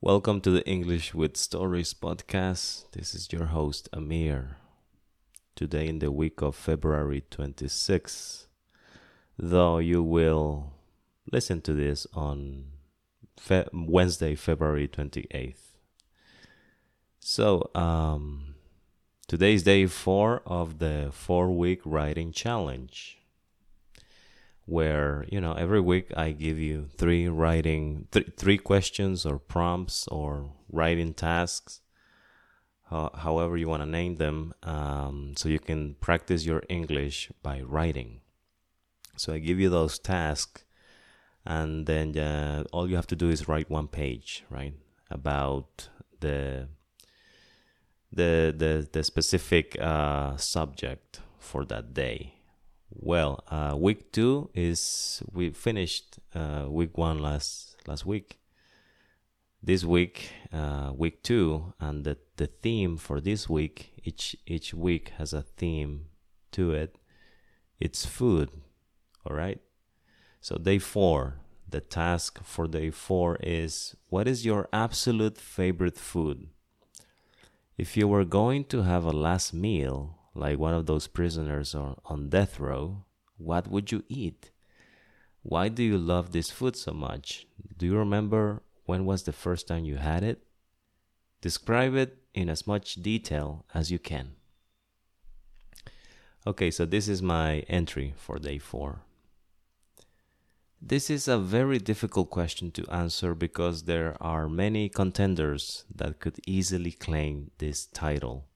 Welcome to the English with Stories podcast. This is your host, Amir. Today, in the week of February 26th, though you will listen to this on Fe- Wednesday, February 28th. So, um, today is day four of the four week writing challenge where you know every week I give you three writing th- three questions or prompts or writing tasks, however you want to name them, um, so you can practice your English by writing. So I give you those tasks, and then uh, all you have to do is write one page, right, about the the the the specific uh, subject for that day well, uh, week two is we finished uh, week one last last week. This week, uh, week two, and the the theme for this week each each week has a theme to it. It's food, all right. So day four, the task for day four is what is your absolute favorite food? If you were going to have a last meal, like one of those prisoners on on death row, what would you eat? Why do you love this food so much? Do you remember when was the first time you had it? Describe it in as much detail as you can. Okay, so this is my entry for day four. This is a very difficult question to answer because there are many contenders that could easily claim this title.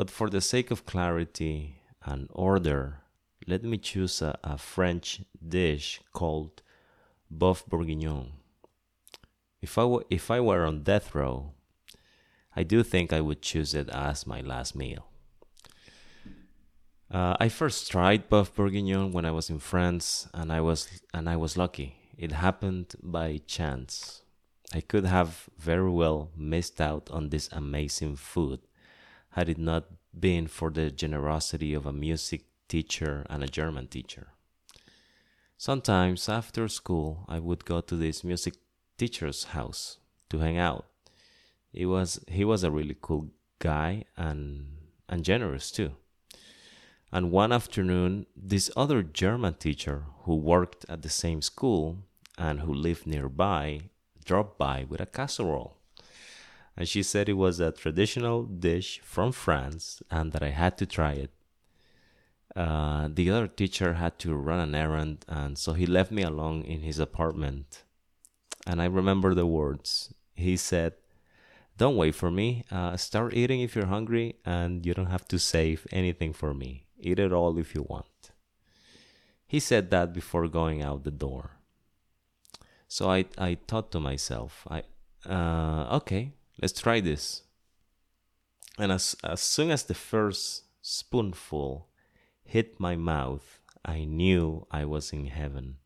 But for the sake of clarity and order, let me choose a, a French dish called boeuf bourguignon. If I, w- if I were on death row, I do think I would choose it as my last meal. Uh, I first tried boeuf bourguignon when I was in France, and I was and I was lucky. It happened by chance. I could have very well missed out on this amazing food had it not been for the generosity of a music teacher and a German teacher. Sometimes after school, I would go to this music teacher's house to hang out. He was he was a really cool guy and and generous too. And one afternoon, this other German teacher who worked at the same school and who lived nearby dropped by with a casserole and she said it was a traditional dish from France and that I had to try it. Uh, the other teacher had to run an errand, and so he left me alone in his apartment. And I remember the words. He said, Don't wait for me. Uh, start eating if you're hungry, and you don't have to save anything for me. Eat it all if you want. He said that before going out the door. So I, I thought to myself, I, uh, okay, Let's try this. And as, as soon as the first spoonful hit my mouth, I knew I was in heaven.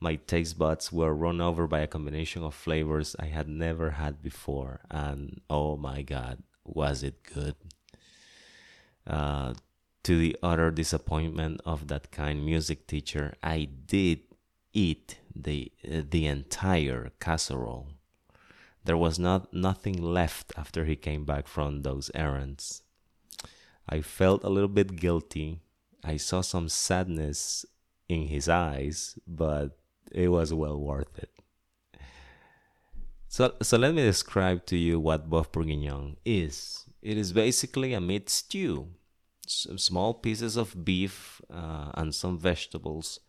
My taste buds were run over by a combination of flavors I had never had before, and oh my god, was it good! Uh, to the utter disappointment of that kind music teacher, I did eat the uh, the entire casserole. There was not nothing left after he came back from those errands. I felt a little bit guilty. I saw some sadness in his eyes, but it was well worth it. So, so let me describe to you what boeuf bourguignon is. It is basically a meat stew. Some small pieces of beef uh, and some vegetables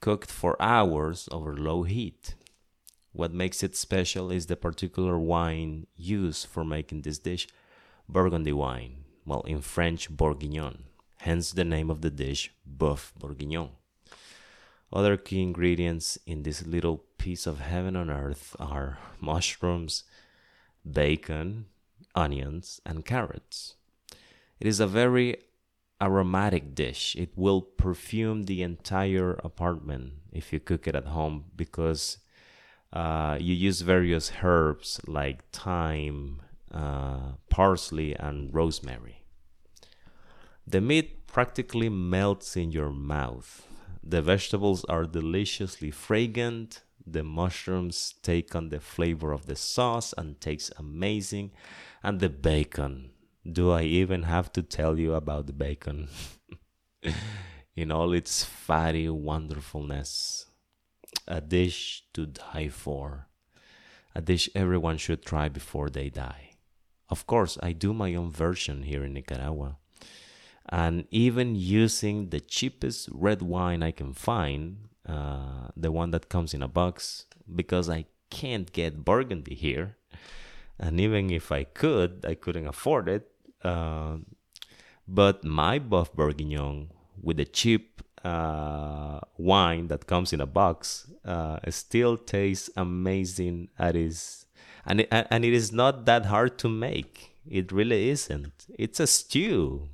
cooked for hours over low heat. What makes it special is the particular wine used for making this dish, Burgundy wine, well, in French, Bourguignon, hence the name of the dish, Boeuf Bourguignon. Other key ingredients in this little piece of heaven on earth are mushrooms, bacon, onions, and carrots. It is a very aromatic dish. It will perfume the entire apartment if you cook it at home because uh, you use various herbs like thyme, uh, parsley, and rosemary. The meat practically melts in your mouth. The vegetables are deliciously fragrant. The mushrooms take on the flavor of the sauce and tastes amazing. And the bacon. Do I even have to tell you about the bacon? In all its fatty wonderfulness. A dish to die for. A dish everyone should try before they die. Of course, I do my own version here in Nicaragua. And even using the cheapest red wine I can find, uh, the one that comes in a box, because I can't get Burgundy here. And even if I could, I couldn't afford it. Uh, but my Boeuf Bourguignon with the cheap uh, wine that comes in a box uh, still tastes amazing at its and it, and it is not that hard to make. It really isn't. It's a stew.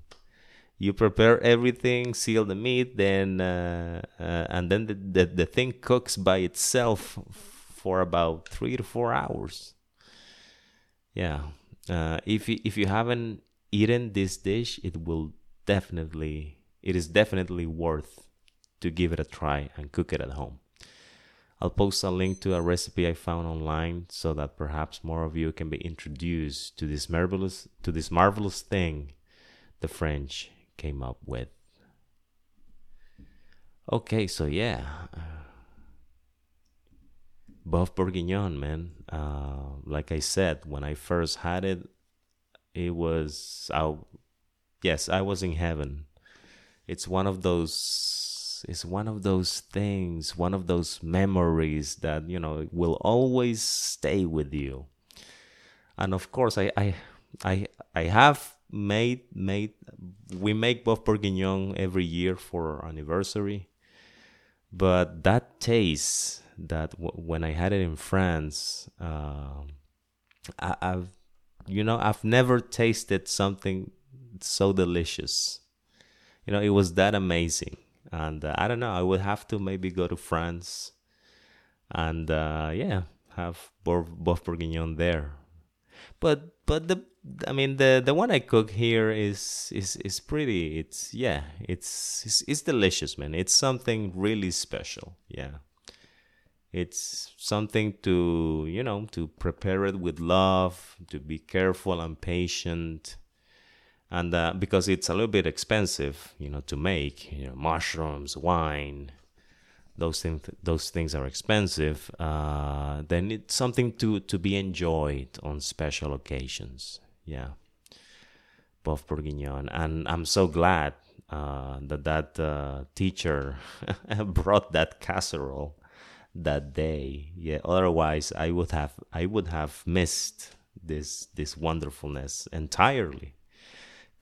You prepare everything seal the meat then uh, uh, and then the, the, the thing cooks by itself for about three to four hours. Yeah. Uh, if you, if you haven't eaten this dish it will definitely it is definitely worth to give it a try and cook it at home. I'll post a link to a recipe I found online so that perhaps more of you can be introduced to this marvelous to this marvelous thing the French came up with. Okay, so yeah. Boeuf Bourguignon, man. Uh, like I said, when I first had it, it was, I, yes, I was in heaven it's one of those it's one of those things one of those memories that you know will always stay with you. And of course i i i, I have made made we make boeuf bourguignon every year for our anniversary. But that taste that w- when i had it in france uh, I, i've you know i've never tasted something so delicious you know, it was that amazing. And uh, I don't know, I would have to maybe go to France and uh, yeah, have Boeuf Bourguignon there. But but the I mean the the one I cook here is is is pretty. It's yeah, it's it's, it's delicious, man. It's something really special. Yeah. It's something to, you know, to prepare it with love, to be careful and patient and uh, because it's a little bit expensive, you know, to make, you know, mushrooms, wine, those things, those things are expensive. Uh, then it's something to to be enjoyed on special occasions. Yeah, Boeuf Bourguignon, and I'm so glad uh, that that uh, teacher brought that casserole that day. Yeah, otherwise I would have I would have missed this this wonderfulness entirely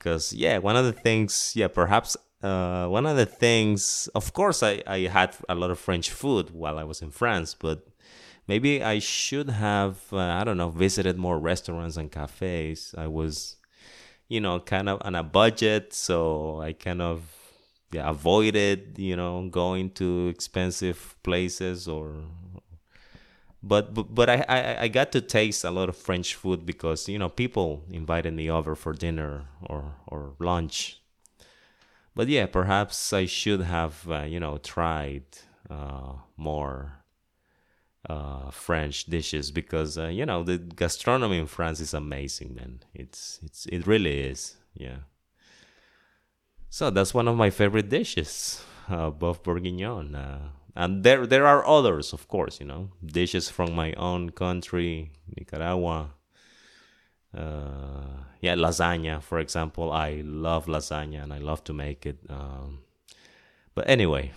because yeah one of the things yeah perhaps uh, one of the things of course I, I had a lot of french food while i was in france but maybe i should have uh, i don't know visited more restaurants and cafes. I was you know kind of on a budget so i kind of yeah, avoided you know going to expensive places or but but, but I, I I got to taste a lot of French food because you know people invited me over for dinner or or lunch. But yeah, perhaps I should have uh, you know tried uh, more uh, French dishes because uh, you know the gastronomy in France is amazing, man. It's it's it really is, yeah. So that's one of my favorite dishes, uh, Bourguignon. And there there are others of course you know. Dishes from my own country nicaragua. Uh, yeah lasagna for example. I love lasagna and i love to make it um, but anyway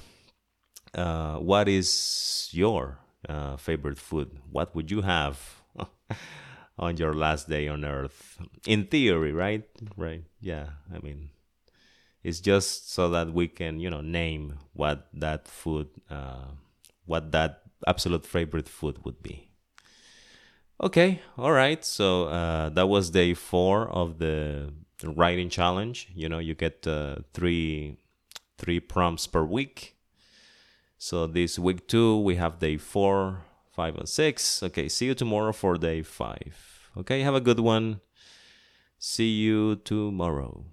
uh, what is your uh, favorite food? What would you have on your last day on earth? In theory right? Right yeah i mean it's just so that we can, you know, name what that food, uh, what that absolute favorite food would be. Okay, all right. So uh, that was day four of the writing challenge. You know, you get uh, three three prompts per week. So this week two, we have day four, five, and six. Okay, see you tomorrow for day five. Okay, have a good one. See you tomorrow.